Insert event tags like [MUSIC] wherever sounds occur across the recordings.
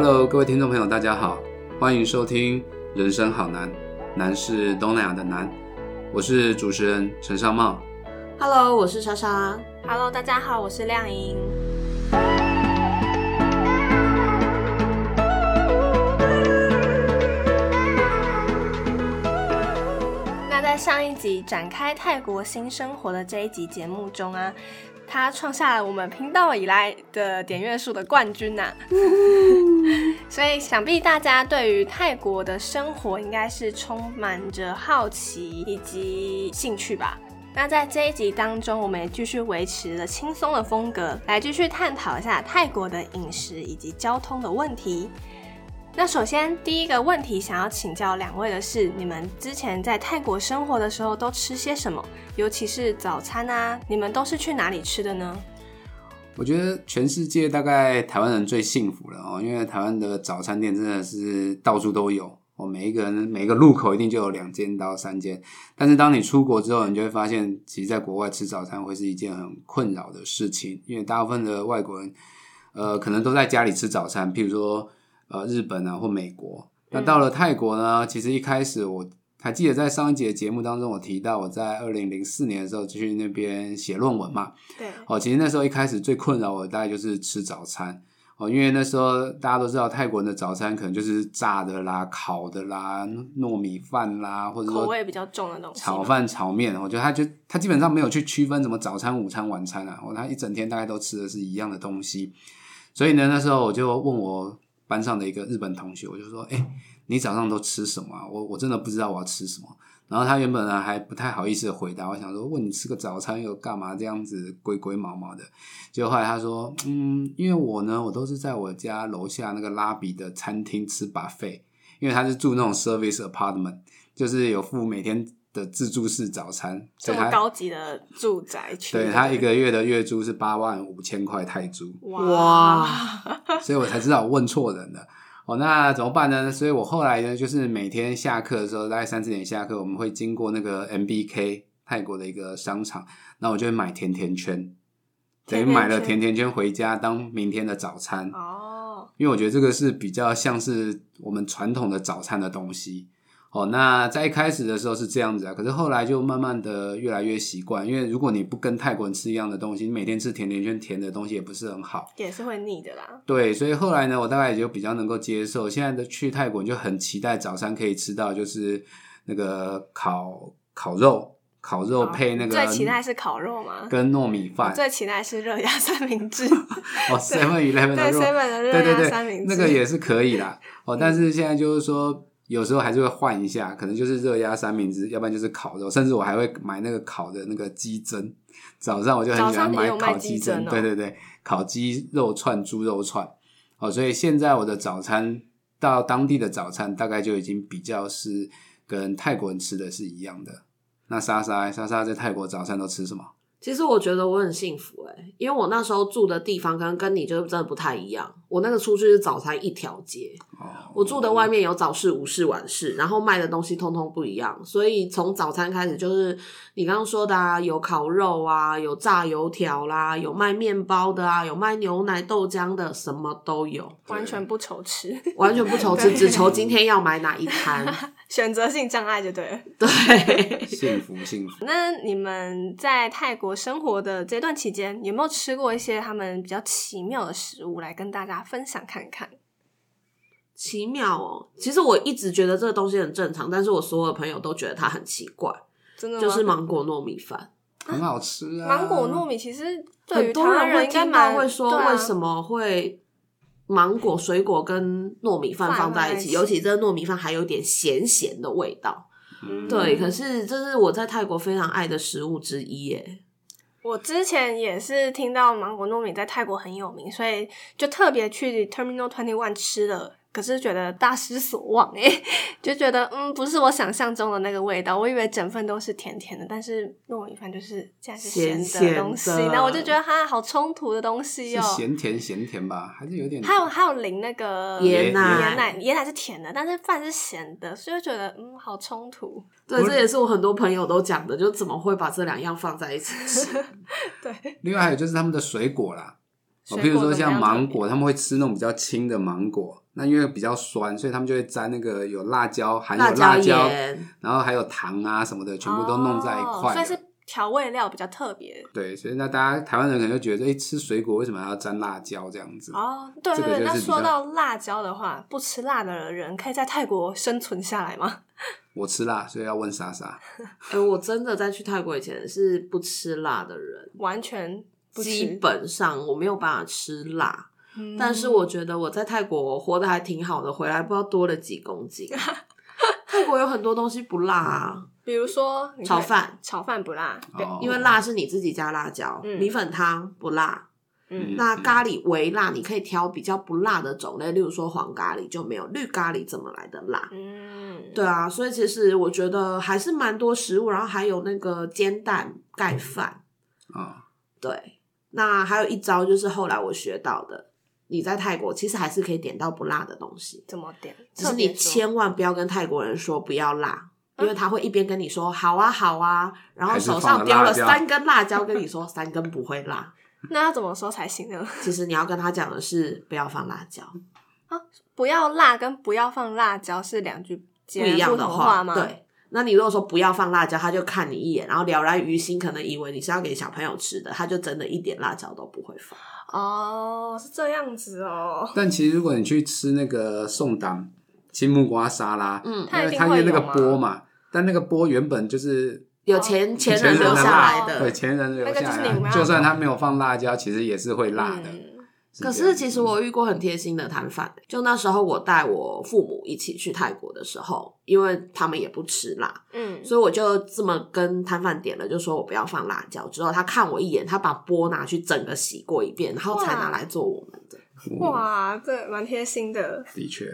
Hello，各位听众朋友，大家好，欢迎收听《人生好难》，难是东南亚的难。我是主持人陈尚茂。Hello，我是莎莎。Hello，大家好，我是亮莹。那在上一集展开泰国新生活的这一集节目中啊，他创下了我们频道以来的点阅数的冠军呐、[LAUGHS] [LAUGHS] 所以想必大家对于泰国的生活应该是充满着好奇以及兴趣吧。那在这一集当中，我们也继续维持了轻松的风格，来继续探讨一下泰国的饮食以及交通的问题。那首先第一个问题想要请教两位的是，你们之前在泰国生活的时候都吃些什么？尤其是早餐啊，你们都是去哪里吃的呢？我觉得全世界大概台湾人最幸福了哦，因为台湾的早餐店真的是到处都有哦，每一个人每一个路口一定就有两间到三间。但是当你出国之后，你就会发现，其实在国外吃早餐会是一件很困扰的事情，因为大部分的外国人，呃，可能都在家里吃早餐，譬如说呃日本啊或美国。那到了泰国呢，其实一开始我还记得在上一节节目当中，我提到我在二零零四年的时候就去那边写论文嘛。对，哦，其实那时候一开始最困扰我的大概就是吃早餐哦，因为那时候大家都知道泰国人的早餐可能就是炸的啦、烤的啦、糯米饭啦，或者说口味比较重的东西。炒饭、炒面。我觉得他就他基本上没有去区分什么早餐、午餐、晚餐啊，哦，他一整天大概都吃的是一样的东西。所以呢，那时候我就问我班上的一个日本同学，我就说：“哎、你早上都吃什么、啊？我我真的不知道我要吃什么。”然后他原本呢还不太好意思回答，我想说问你吃个早餐又干嘛这样子鬼鬼毛毛的。结果后来他说，嗯，因为我呢我都是在我家楼下那个拉比的餐厅吃 buffet，因为他是住那种 service apartment，就是有付每天的自助式早餐，这么高级的住宅区，对他一个月的月租是八万五千块泰铢，哇，所以我才知道我问错人了。哦，那怎么办呢？所以我后来呢，就是每天下课的时候，大概三四点下课，我们会经过那个 MBK 泰国的一个商场，那我就会买甜甜圈，等于买了甜甜圈回家当明天的早餐。哦，因为我觉得这个是比较像是我们传统的早餐的东西。哦，那在一开始的时候是这样子啊，可是后来就慢慢的越来越习惯，因为如果你不跟泰国人吃一样的东西，你每天吃甜甜圈甜的东西也不是很好。也是会腻的啦。对，所以后来呢，我大概也就比较能够接受。现在的去泰国，你就很期待早餐可以吃到就是那个烤烤肉，烤肉配那个最期待是烤肉吗？跟糯米饭最期待是热压三明治，[LAUGHS] 哦，Seven Eleven 的对肉 Seven 的热对对对压三明治，那个也是可以啦。哦，但是现在就是说，有时候还是会换一下，可能就是热压三明治，要不然就是烤肉，甚至我还会买那个烤的那个鸡胗。早上我就很喜欢买烤鸡胗，胗哦对对对，烤鸡肉串、猪肉串。哦，所以现在我的早餐到当地的早餐，大概就已经比较是跟泰国人吃的是一样的。那莎莎，莎莎在泰国早餐都吃什么？其实我觉得我很幸福哎、因为我那时候住的地方跟跟你就真的不太一样。我那个出去是早餐一条街，哦，我住的外面有早市、午市、晚市，然后卖的东西通通不一样。所以从早餐开始就是你刚刚说的啊，有烤肉啊，有炸油条啦，有卖面包的啊，有卖牛奶、豆浆的，什么都有，完全不愁吃，完全不愁吃，只愁今天要买哪一摊。[LAUGHS] 选择性障碍就对了。对，[LAUGHS] 幸福幸福。那你们在泰国生活的这段期间，有没有吃过一些他们比较奇妙的食物来跟大家分享看看？奇妙哦。其实我一直觉得这个东西很正常，但是我所有的朋友都觉得它很奇怪，真的吗就是芒果糯米饭。很好吃啊！芒果糯米，其实对很于台湾多人会应该听到蛮会说，为什么会芒果水果跟糯米饭饭放在一起？放在一起尤其这糯米饭还有点咸咸的味道。嗯对，可是这是我在泰国非常爱的食物之一耶。我之前也是听到芒果糯米在泰国很有名，所以就特别去 Terminal Twenty One 吃了。可是觉得大失所望诶、[LAUGHS] 就觉得嗯，不是我想象中的那个味道。我以为整份都是甜甜的，但是糯米饭就是竟然是咸咸的东西，咸的然后我就觉得哈，好冲突的东西是哦、咸甜咸甜吧，还是有点还有还有淋那个椰奶椰奶椰奶是甜的，但是饭是咸的，所以就觉得嗯，好冲突。对，这也是我很多朋友都讲的，就怎么会把这两样放在一起吃？[LAUGHS] [LAUGHS] 对，另外还有就是他们的水果啦，哦，譬如说像芒果果，他们会吃那种比较青的芒果，那因为比较酸，所以他们就会沾那个有辣椒，含有辣辣椒，然后还有糖啊什么的，全部都弄在一哦块的。所以是调味料比较特别。对，所以那大家台湾人可能就觉得，哎、吃水果为什么还要沾辣椒这样子？哦，对这对对，那说到辣椒的话，不吃辣的人可以在泰国生存下来吗？[LAUGHS] 我吃辣，所以要问莎莎。哎、我真的在去泰国以前是不吃辣的人，完全基本上我没有办法吃辣。嗯但是我觉得我在泰国活得还挺好的，回来不知道多了几公斤。[LAUGHS] 泰国有很多东西不辣啊，[LAUGHS] 比如说炒饭，炒饭不辣，因为辣是你自己加辣椒，嗯米粉汤不辣，嗯那咖喱微辣你可以挑比较不辣的种类，例如说黄咖喱就没有绿咖喱怎么来的辣。嗯，对啊，所以其实我觉得还是蛮多食物，然后还有那个煎蛋盖饭，啊、对，那还有一招就是后来我学到的，你在泰国其实还是可以点到不辣的东西，怎么点？只是你千万不要跟泰国人说不要辣。因为他会一边跟你说好啊好啊，然后手上叼了三根辣椒，跟你说三根不会辣。[LAUGHS] 那要怎么说才行呢？其实你要跟他讲的是不要放辣椒啊，不要辣跟不要放辣椒是两句不一样的话吗？，对，那你如果说不要放辣椒，他就看你一眼，然后了然于心，可能以为你是要给小朋友吃的，他就真的一点辣椒都不会放。哦，是这样子哦。但其实如果你去吃那个宋党青木瓜沙拉，嗯因为它一定它因为那个波嘛，但那个波原本就是有前前前人留下来的，对前人留那个下就是你们要来的，就算他没有放辣椒，其实也是会辣的。嗯可是其实我遇过很贴心的摊贩，就那时候我带我父母一起去泰国的时候，因为他们也不吃辣，嗯，所以我就这么跟摊贩点了，就说我不要放辣椒。之后他看我一眼，他把锅拿去整个洗过一遍，然后才拿来做我们的。哇，这蛮贴心的。的确，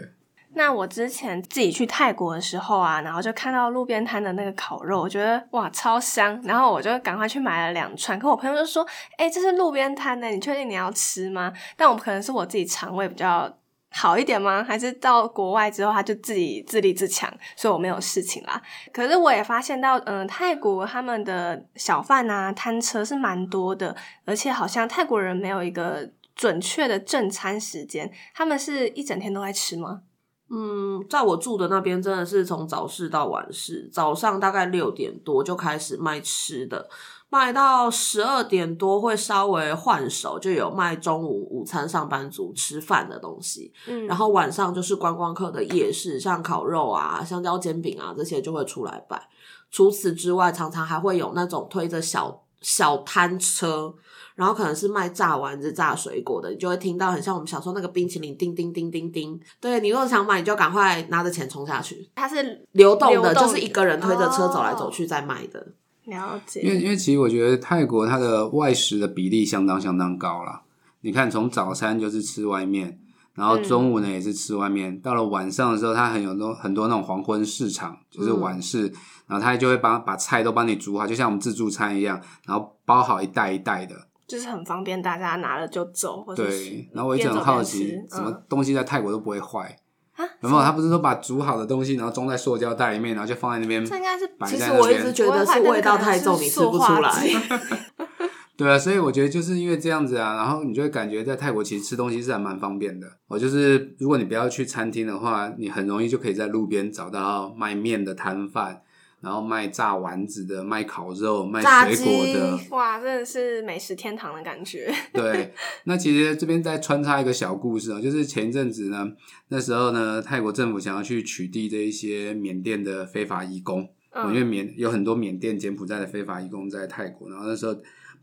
那我之前自己去泰国的时候啊，然后就看到路边摊的那个烤肉，我觉得哇超香，然后我就赶快去买了两串。可我朋友就说：“哎、这是路边摊的，你确定你要吃吗？”但我可能是我自己肠胃比较好一点吗？还是到国外之后他就自己自立自强，所以我没有事情啦。可是我也发现到，嗯、泰国他们的小贩啊摊车是蛮多的，而且好像泰国人没有一个准确的正餐时间，他们是一整天都在吃吗？嗯，在我住的那边真的是从早市到晚市，早上大概六点多就开始卖吃的，卖到十二点多会稍微换手，就有卖中午午餐上班族吃饭的东西。嗯，然后晚上就是观光客的夜市，像烤肉啊、香蕉煎饼啊这些就会出来摆。除此之外，常常还会有那种推着小小摊车，然后可能是卖炸丸子、炸水果的，你就会听到很像我们小时候那个冰淇淋叮叮叮叮叮。对你如果想买，你就赶快拿着钱冲下去。它是流动的，流动就是一个人推着车走来哦走去在卖的。了解，因为因为其实我觉得泰国它的外食的比例相当相当高啦。你看，从早餐就是吃外面，然后中午呢也是吃外面，到了晚上的时候，它很有多很多那种黄昏市场，就是晚市，然后他就会帮把菜都帮你煮好，就像我们自助餐一样，然后包好一袋一袋的。就是很方便，大家拿了就走，或者对，然后我一直很好奇吃，什么嗯东西在泰国都不会坏。啊？有没有？他不是说把煮好的东西，然后装在塑胶袋里面，然后就放在那边这应该是摆其实我一直觉得是味道太重，你吃不出来。[LAUGHS] 对啊，所以我觉得就是因为这样子啊，然后你就会感觉在泰国其实吃东西是还蛮方便的。我就是如果你不要去餐厅的话，你很容易就可以在路边找到卖面的摊贩，然后卖炸丸子的、卖烤肉、卖水果的。哇，真的是美食天堂的感觉。[LAUGHS] 对，那其实这边再穿插一个小故事啊，就是前一阵子呢，那时候呢，泰国政府想要去取缔这一些缅甸的非法移工，哦，因为缅有很多缅甸、柬埔寨的非法移工在泰国，然后那时候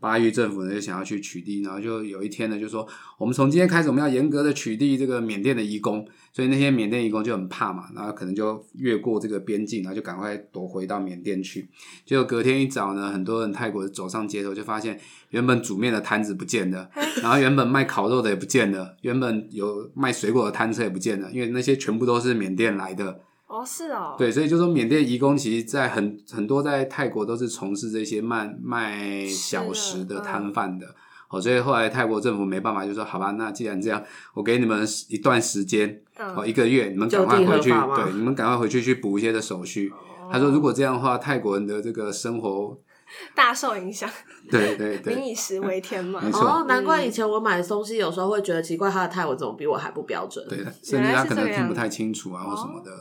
巴育政府呢就想要去取缔，然后就有一天呢就说，我们从今天开始我们要严格的取缔这个缅甸的移工，所以那些缅甸移工就很怕嘛，然后可能就越过这个边境，然后就赶快躲回到缅甸去。结果隔天一早呢，很多人泰国走上街头，就发现原本煮面的摊子不见了，[LAUGHS] 然后原本卖烤肉的也不见了，原本有卖水果的摊车也不见了，因为那些全部都是缅甸来的。哦，是哦，对，所以就说缅甸移工其实，在很很多在泰国都是从事这些卖卖小食的摊贩的。哦，所以后来泰国政府没办法，就说好吧，那既然这样，我给你们一段时间，哦，嗯，一个月，你们赶快回去，对，你们赶快回去去补一些的手续。他说，如果这样的话，泰国人的这个生活 [LAUGHS] 大受影响，对对 [LAUGHS] 对民，以食为天嘛。哦，难怪以前我买东西有时候会觉得奇怪，他的泰文怎么比我还不标准？对，甚至他可能听不太清楚啊或什么的。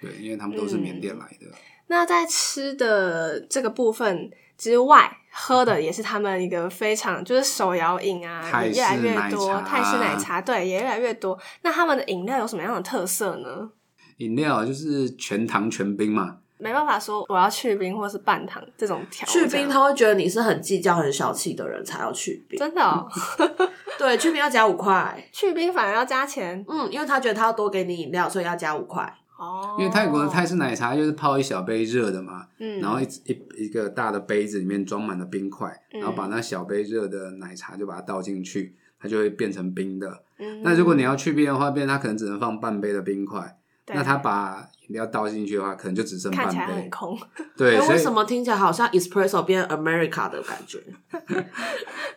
对，因为他们都是缅甸来的。那在吃的这个部分之外，喝的也是他们一个非常就是手摇饮啊，越来越多，泰式奶茶对也越来越多。那他们的饮料有什么样的特色呢？饮料就是全糖全冰嘛，没办法说我要去冰或是半糖这种调去冰他会觉得你是很计较、很小气的人才要去冰。真的哦 [LAUGHS] [LAUGHS] 对，去冰要加五块。去冰反而要加钱嗯，因为他觉得他要多给你饮料，所以要加五块。哦。因为泰国的泰式奶茶就是泡一小杯热的嘛，嗯，然后一一一个大的杯子里面装满了冰块，嗯然后把那小杯热的奶茶就把它倒进去，它就会变成冰的。嗯那如果你要去冰的话，变它可能只能放半杯的冰块，那它把饮料倒进去的话，可能就只剩半看起来很杯。空，[LAUGHS] 对，为什么听起来好像 espresso 变 America 的感觉？[LAUGHS]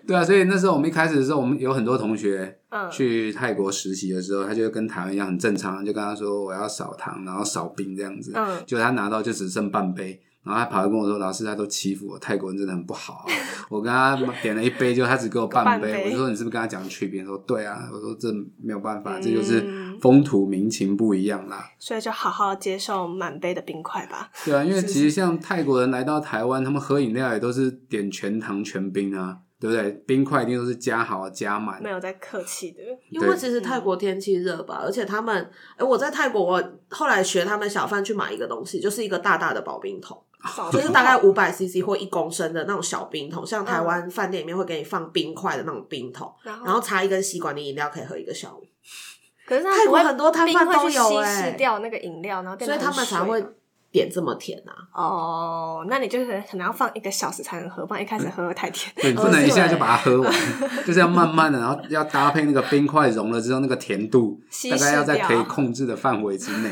对啊，所以那时候我们一开始的时候，我们有很多同学嗯，去泰国实习的时候，他就跟台湾一样很正常，就跟他说我要少糖，然后少冰这样子。嗯就他拿到就只剩半杯，然后他跑来跟我说：“老师，他都欺负我，泰国人真的很不好、啊。”我跟他点了一杯，就他只给我半杯。[LAUGHS] 半杯我就说：“你是不是跟他讲去冰？”他说：“对啊。”我说：“这没有办法，嗯这就是风土民情不一样啦。所以就好好接受满杯的冰块吧。”对啊，因为其实像泰国人来到台湾，他们喝饮料也都是点全糖全冰啊，对不对？冰块一定都是加好加满没。有在客气的，因为其实泰国天气热吧，而且他们，哎，我在泰国，我后来学他们小贩去买一个东西，就是一个大大的保冰桶，就是大概五百 CC 或一公升的那种小冰桶，像台湾饭店里面会给你放冰块的那种冰桶，然后然后插一根吸管，的饮料可以喝一个下午，可是它泰国很多摊贩都有稀欸释掉那个饮料，然后变所以他们才会点这么甜啊。哦，那你就是可能要放一个小时才能喝，不然一开始喝太甜。对，你不能 [LAUGHS] 一下就把它喝完，就是要慢慢的，然后要搭配那个冰块融了之后，那个甜度大概要在可以控制的范围之内。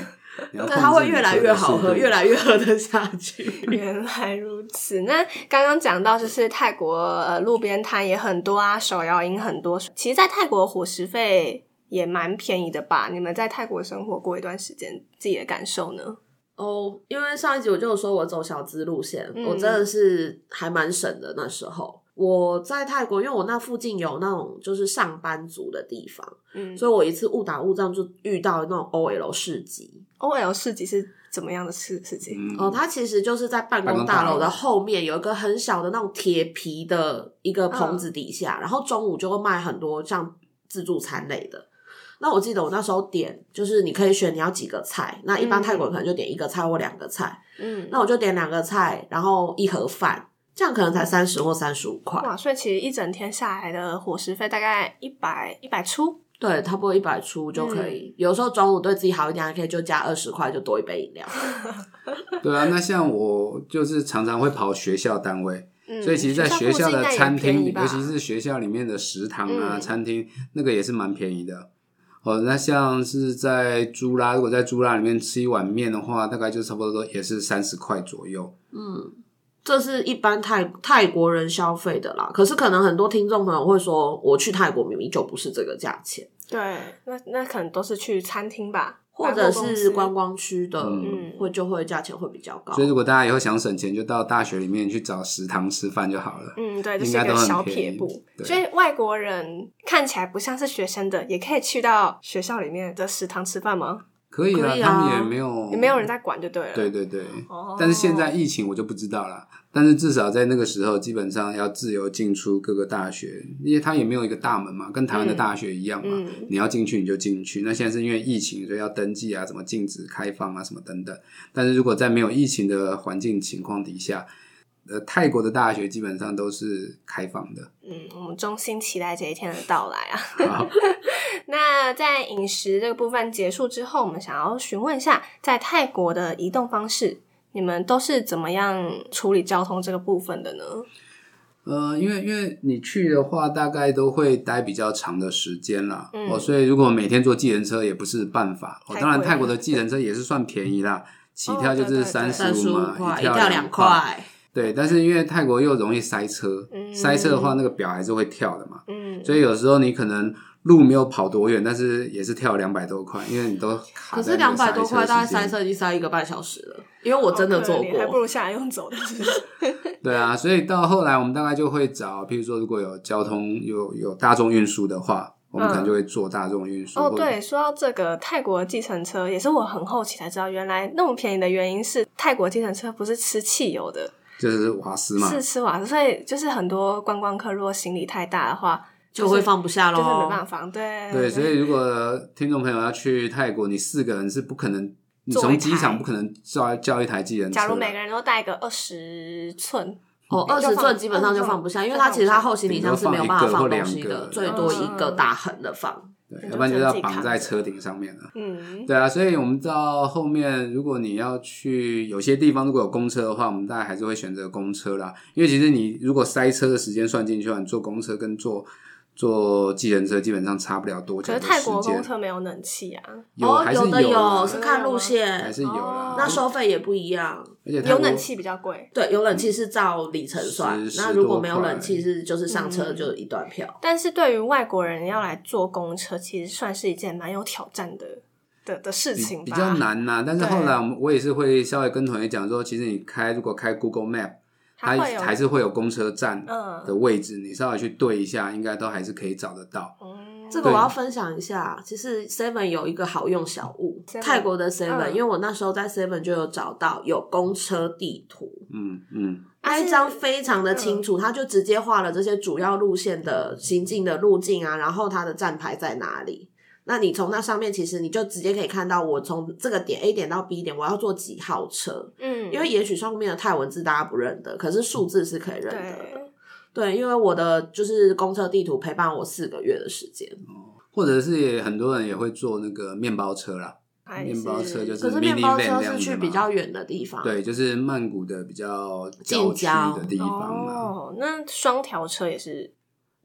你要对，它会越来越好喝，越来越喝得下去。[LAUGHS] 原来如此。那刚刚讲到，就是泰国呃路边摊也很多啊，手摇饮很多。其实，在泰国伙食费也蛮便宜的吧？你们在泰国生活过一段时间，自己的感受呢？哦，因为上一集我就有说我走小资路线，嗯我真的是还蛮省的。那时候我在泰国，因为我那附近有那种就是上班族的地方，嗯，所以我一次误打误撞就遇到那种 OL 市集。O L 市集是怎么样的市市集？嗯哦，它其实就是在办办公大楼的后面有一个很小的那种铁皮的一个棚子底下，然后中午就会卖很多像自助餐类的。那我记得我那时候点，就是你可以选你要几个菜，那一般嗯泰国人可能就点一个菜或两个菜，嗯，那我就点两个菜，然后一盒饭，这样可能才三十或三十五块，哇，所以其实一整天下来的伙食费大概一百一百出。对，差不多一百出就可嗯以。有时候中午对自己好一点，还可以就加二十块，就多一杯饮料。[LAUGHS] 对啊，那像我就是常常会跑学校单位，嗯，所以其实，在学校的餐厅，尤其是学校里面的食堂啊、嗯餐厅，那个也是蛮便宜的。哦，那像是在朱拉，如果在朱拉里面吃一碗面的话，大概就差不多也是三十块左右。嗯，这是一般泰泰国人消费的啦。可是可能很多听众朋友会说，我去泰国明明就不是这个价钱，对，那那可能都是去餐厅吧，或者是观光区的，嗯会就会价钱会比较高所。以如果大家以后想省钱，就到大学里面去找食堂吃饭就好了。嗯，对，就是应该都很一个小便宜撇步。所以外国人看起来不像是学生的，也可以去到学校里面的食堂吃饭吗？可以啊，以啊他们也没有也没有人在管就对了。对对对，哦但是现在疫情我就不知道了。但是至少在那个时候，基本上要自由进出各个大学，因为它也没有一个大门嘛，跟台湾的大学一样嘛。嗯你要进去你就进去。那现在是因为疫情，所以要登记啊，什么禁止开放啊，什么等等。但是如果在没有疫情的环境情况底下，呃，泰国的大学基本上都是开放的。嗯，我们衷心期待这一天的到来啊。[LAUGHS] 好，那在饮食这个部分结束之后，我们想要询问一下，在泰国的移动方式，你们都是怎么样处理交通这个部分的呢？呃，因为因为你去的话，大概都会待比较长的时间啦。嗯哦，所以如果每天坐计程车也不是办法。哦，太当然泰国的计程车也是算便宜啦，起跳就是三十五五嘛，块，一跳跳两块。块。对，但是因为泰国又容易塞车，嗯塞车的话，那个表还是会跳的嘛。嗯，所以有时候你可能路没有跑多远，但是也是跳两百多块，因为你都卡可是两百多块，大概塞车已经塞一个半小时了，因为我真的做过还不。如下来用走的。对啊，所以到后来我们大概就会找，譬如说如果有交通有有大众运输的话，我们可能就会坐大众运输。哦，对，说到这个泰国的计程车，也是我很后期才知道，原来那么便宜的原因是泰国计程车不是吃汽油的，就是瓦斯嘛，是吃瓦斯，所以就是很多观光客如果行李太大的话，就是会放不下喽就是没。办法放。对对，所以如果听众朋友要去泰国，你四个人是不可能，你从机场不可能叫叫一台机人车。假如每个人都带个二十寸，哦，二十寸基本上就放不下，因为它其实它后行李箱是没有办法放东西的，最多一个大横的放。对，要不然就是要绑在车顶上面了。嗯，对啊，所以我们到后面，如果你要去有些地方，如果有公车的话，我们大概还是会选择公车啦。因为其实你如果塞车的时间算进去的话，你坐公车跟坐坐计程车基本上差不了多久的时间。可是泰国公车没有冷气啊，哦，有还是有的有是看路线还线是，有啦哦。那收费也不一样。而且有冷气比较贵。对，有冷气是照里程算，那如果没有冷气是就是上车嗯就一段票。但是对于外国人要来坐公车，其实算是一件蛮有挑战的的的事情，比比较。难呐、但是后来我们我也是会稍微跟同学讲说，其实你开如果开 Google Map，它还是会有公车站嗯的位置，你稍微去对一下，应该都还是可以找得到。嗯这个我要分享一下，其实 Seven 有一个好用小物 Seven 泰国的 Seven，、嗯因为我那时候在 Seven 就有找到有公车地图，嗯嗯，那一张非常的清楚，它就直接画了这些主要路线的行进的路径啊，然后它的站牌在哪里。那你从那上面，其实你就直接可以看到，我从这个点 A 点到 B 点，我要坐几号车。嗯，因为也许上面的泰文字大家不认得，可是数字是可以认得的。对，对，因为我的就是公车地图陪伴我四个月的时间。或者是也很多人也会坐那个面包车啦，还面包车就是可是面包车是去比较远的地方，，对，就是曼谷的比较郊区近郊的地方嘛。哦，那双条车也是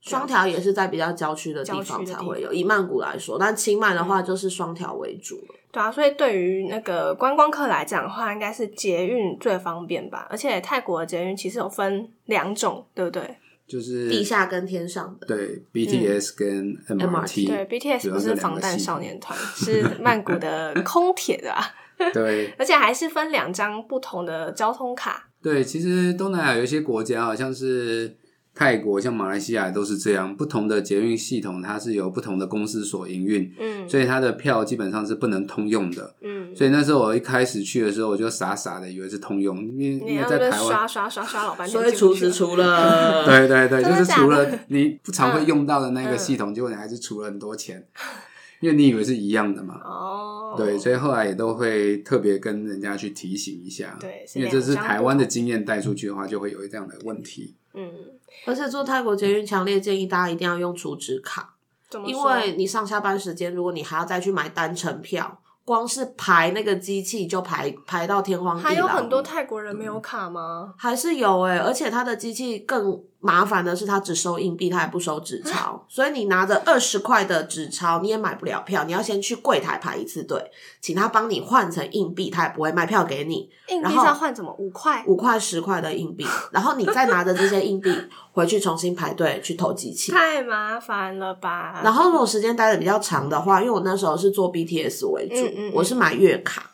双条也是在比较郊区的地方才会有。以曼谷来说，但清迈的话就是双条为主了。对啊，所以对于那个观光客来讲的话，应该是捷运最方便吧。而且泰国的捷运其实有分两种，对不对？就是地下跟天上的，对 BTS 跟 MRT，、对，BTS 不是防弹少年团，是曼谷的空铁的啊。[LAUGHS] 对 [LAUGHS] 而且还是分两张不同的交通卡。对，其实东南亚有一些国家，好像是泰国、像马来西亚都是这样，不同的捷运系统它是由不同的公司所营运，嗯。所以它的票基本上是不能通用的。嗯，所以那时候我一开始去的时候，我就傻傻的以为是通用，因为因为在那边在台湾，刷刷刷刷老半天，所以除是除了。对 [LAUGHS] 对对，就是除了你不常会用到的那个嗯。系统，结果你还是除了很多钱，因为你以为是一样的嘛。哦，对，所以后来也都会特别跟人家去提醒一下，对因为这是台湾的同经验带出去的话，就会有这样的问题。嗯，而且做泰国捷运，强烈建议大家一定要用储值卡，因为你上下班时间，如果你还要再去买单程票，光是排那个机器就排排到天荒地老。还有很多泰国人没有卡吗？还是有诶、而且它的机器更麻烦的是，他只收硬币，他也不收纸钞，所以你拿着二十块的纸钞，你也买不了票，你要先去柜台排一次队，请他帮你换成硬币，他也不会卖票给你，硬币要换什么？五块？五块、十块的硬币，[LAUGHS] 然后你再拿着这些硬币回去重新排队去投机器。[LAUGHS] 太麻烦了吧？然后如果时间待的比较长的话，因为我那时候是做 BTS 为主，嗯嗯嗯我是买月卡。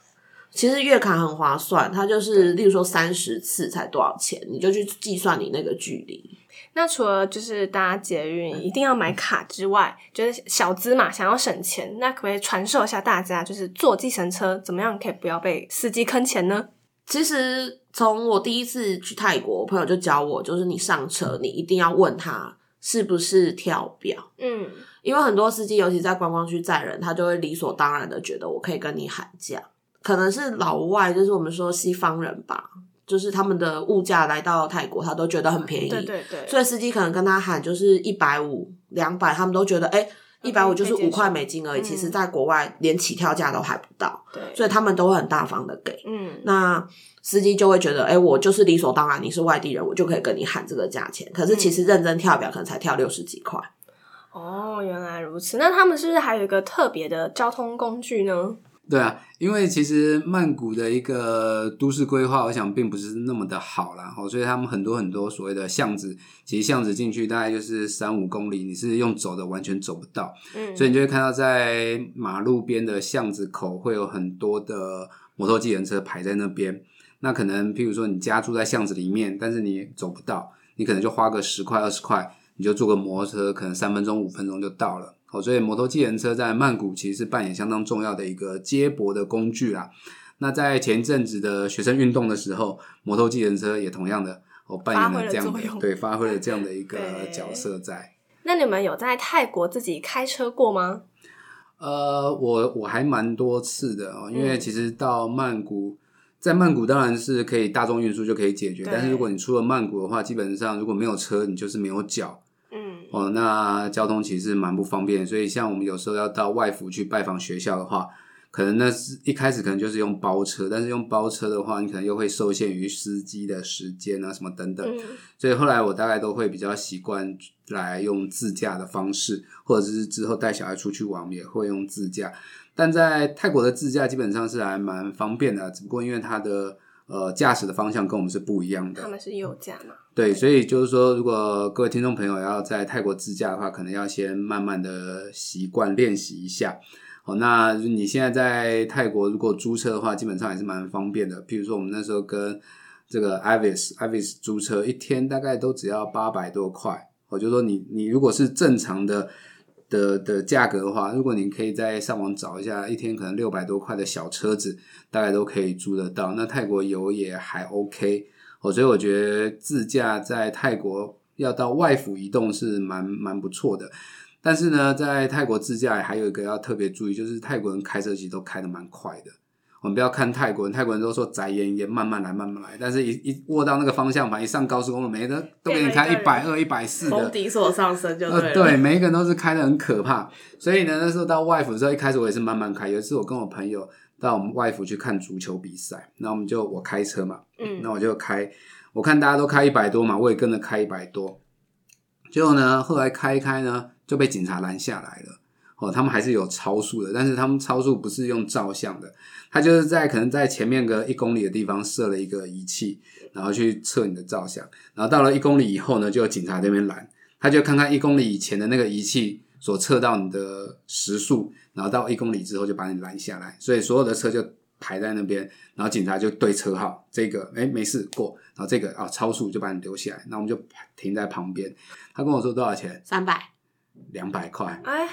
其实月卡很划算，它就是例如说三十次才多少钱，你就去计算你那个距离。那除了就是大家捷运一定要买卡之外，就是小资嘛，想要省钱，那可不可以传授一下大家，就是坐计程车怎么样可以不要被司机坑钱呢？其实从我第一次去泰国，我朋友就教我，就是你上车，你一定要问他是不是跳表，嗯，因为很多司机，尤其在观光区载人，他就会理所当然的觉得我可以跟你喊价，可能是老外，就是我们说西方人吧，就是他们的物价来到泰国，他都觉得很便宜，对对对，所以司机可能跟他喊就是一百五、两百，他们都觉得哎。一百五就是五块美金而已，嗯其实在国外连起跳价都还不到，对，所以他们都会很大方的给。嗯，那司机就会觉得，哎、我就是理所当然，你是外地人，我就可以跟你喊这个价钱。可是其实认真跳表，可能才跳六十几块。哦，原来如此。那他们是不是还有一个特别的交通工具呢？对啊，因为其实曼谷的一个都市规划，我想并不是那么的好啦，哦，所以他们很多很多所谓的巷子，其实巷子进去大概就是三五公里，你是用走的完全走不到，嗯，所以你就会看到在马路边的巷子口会有很多的摩托计程车排在那边。那可能譬如说你家住在巷子里面，但是你走不到，你可能就花个十块二十块，你就坐个摩托车，可能三分钟五分钟就到了。哦，所以摩托计程车在曼谷其实是扮演相当重要的一个接驳的工具啦。那在前一阵子的学生运动的时候，摩托计程车也同样的哦扮演了这样的对发挥了这样的一个 [LAUGHS] 角色在。那你们有在泰国自己开车过吗？呃，我我还蛮多次的哦，因为嗯其实到曼谷，在曼谷当然是可以大众运输就可以解决，但是如果你出了曼谷的话，基本上如果没有车，你就是没有脚嗯，哦，那交通其实蛮不方便。所以像我们有时候要到外府去拜访学校的话，可能那是一开始可能就是用包车，但是用包车的话，你可能又会受限于司机的时间啊什么等等。嗯所以后来我大概都会比较习惯来用自驾的方式，或者是之后带小孩出去玩也会用自驾。但在泰国的自驾基本上是还蛮方便的，只不过因为它的呃驾驶的方向跟我们是不一样的，他们是右驾嘛？对，所以就是说，如果各位听众朋友要在泰国自驾的话，可能要先慢慢的习惯练习一下。好，那你现在在泰国如果租车的话，基本上也是蛮方便的。譬如说，我们那时候跟这个 Avis Avis 租车，一天大概都只要八百多块。我就说你你如果是正常的的的价格的话，如果您可以在上网找一下，一天可能六百多块的小车子，大概都可以租得到。那泰国游也还 OK。哦，所以我觉得自驾在泰国要到外府移动是蛮蛮不错的。但是呢，在泰国自驾还有一个要特别注意，就是泰国人开车其实都开得蛮快的。我们不要看泰国人，泰国人都说宅严严，慢慢来，慢慢来。但是一，一握到那个方向盘，一上高速公路，每个都给你开一百二、一百四封的，底锁上升就呃，对了。对，每一个人都是开的很可怕。所以呢，那时候到外府的时候，一开始我也是慢慢开。有一次我跟我朋友到我们外府去看足球比赛，那我们就我开车嘛，嗯那我就开，我看大家都开一百多嘛，我也跟着开一百多。结果呢，后来开一开呢，就被警察拦下来了。哦，他们还是有超速的，但是他们超速不是用照相的，他就是在可能在前面个一公里的地方设了一个仪器，然后去测你的照相。然后到了一公里以后呢，就有警察这边拦，他就看看一公里以前的那个仪器所测到你的时速，然后到一公里之后就把你拦下来，所以所有的车就排在那边，然后警察就对车号，这个哎没事过，然后这个啊超速就把你留下来，那我们就停在旁边。他跟我说多少钱？三百，两百块。哎，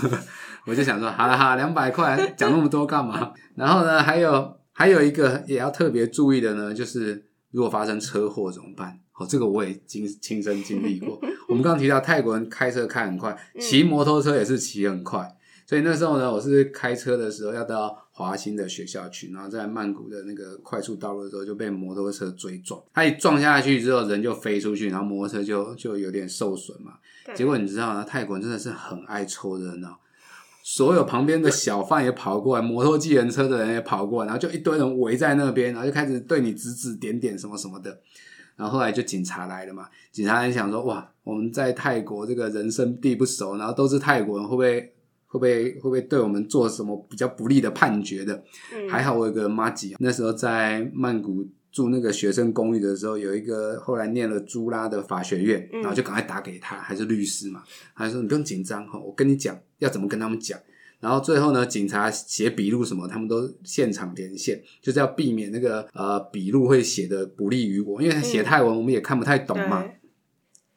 [LAUGHS] 我就想说，好了好了，两百块讲那么多干嘛？[LAUGHS] 然后呢，还有还有一个也要特别注意的呢，就是如果发生车祸怎么办？哦，这个我也经亲身经历过。[LAUGHS] 我们刚刚提到泰国人开车开很快，骑摩托车也是骑很快，所以那时候呢，我是开车的时候要到华兴的学校去，然后在曼谷的那个快速道路的时候就被摩托车追撞，他一撞下去之后人就飞出去，然后摩托车就就有点受损嘛。结果你知道吗？泰国人真的是很爱凑热闹，所有旁边的小贩也跑过来，摩托计程车的人也跑过来，然后就一堆人围在那边，然后就开始对你指指点点什么什么的。然后后来就警察来了嘛，警察人想说，哇，我们在泰国这个人生地不熟，然后都是泰国人，会不会会不会会不会对我们做什么比较不利的判决的？嗯还好我有个妈吉，那时候在曼谷住那个学生公寓的时候，有一个后来念了朱拉的法学院，嗯然后就赶快打给他，还是律师嘛，他就说你不用紧张哈，我跟你讲要怎么跟他们讲。然后最后呢，警察写笔录什么，他们都现场连线，就是要避免那个呃笔录会写的不利于我，因为他写泰文我们也看不太懂嘛。对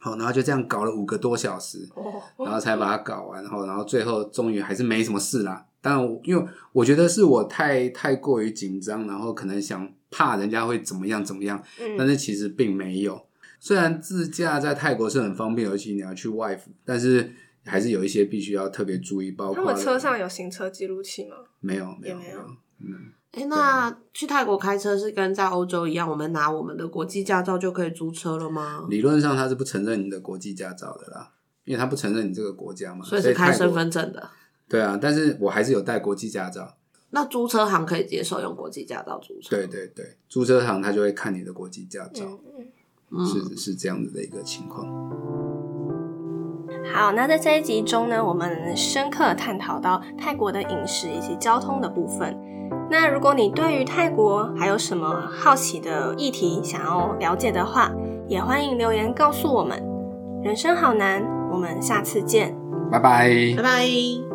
好，然后就这样搞了五个多小时，哦然后才把它搞完，然后然后最后终于还是没什么事啦。当然我，因为我觉得是我太太过于紧张，然后可能想怕人家会怎么样怎么样，但嗯，是其实并没有。虽然自驾在泰国是很方便，尤其你要去外府，但是还是有一些必须要特别注意，包括他们车上有行车记录器吗？没有没有也没有嗯，哎，那去泰国开车是跟在欧洲一样，我们拿我们的国际驾照就可以租车了吗？理论上他是不承认你的国际驾照的啦，因为他不承认你这个国家嘛，所以是开身份证的。对啊，但是我还是有带国际驾照。那租车行可以接受用国际驾照租车？对对对，租车行他就会看你的国际驾照，是是这样子的一个情况。好，那在这一集中呢，我们深刻探讨到泰国的饮食以及交通的部分。那如果你对于泰国还有什么好奇的议题想要了解的话，也欢迎留言告诉我们。人生好难，我们下次见。拜拜。拜拜。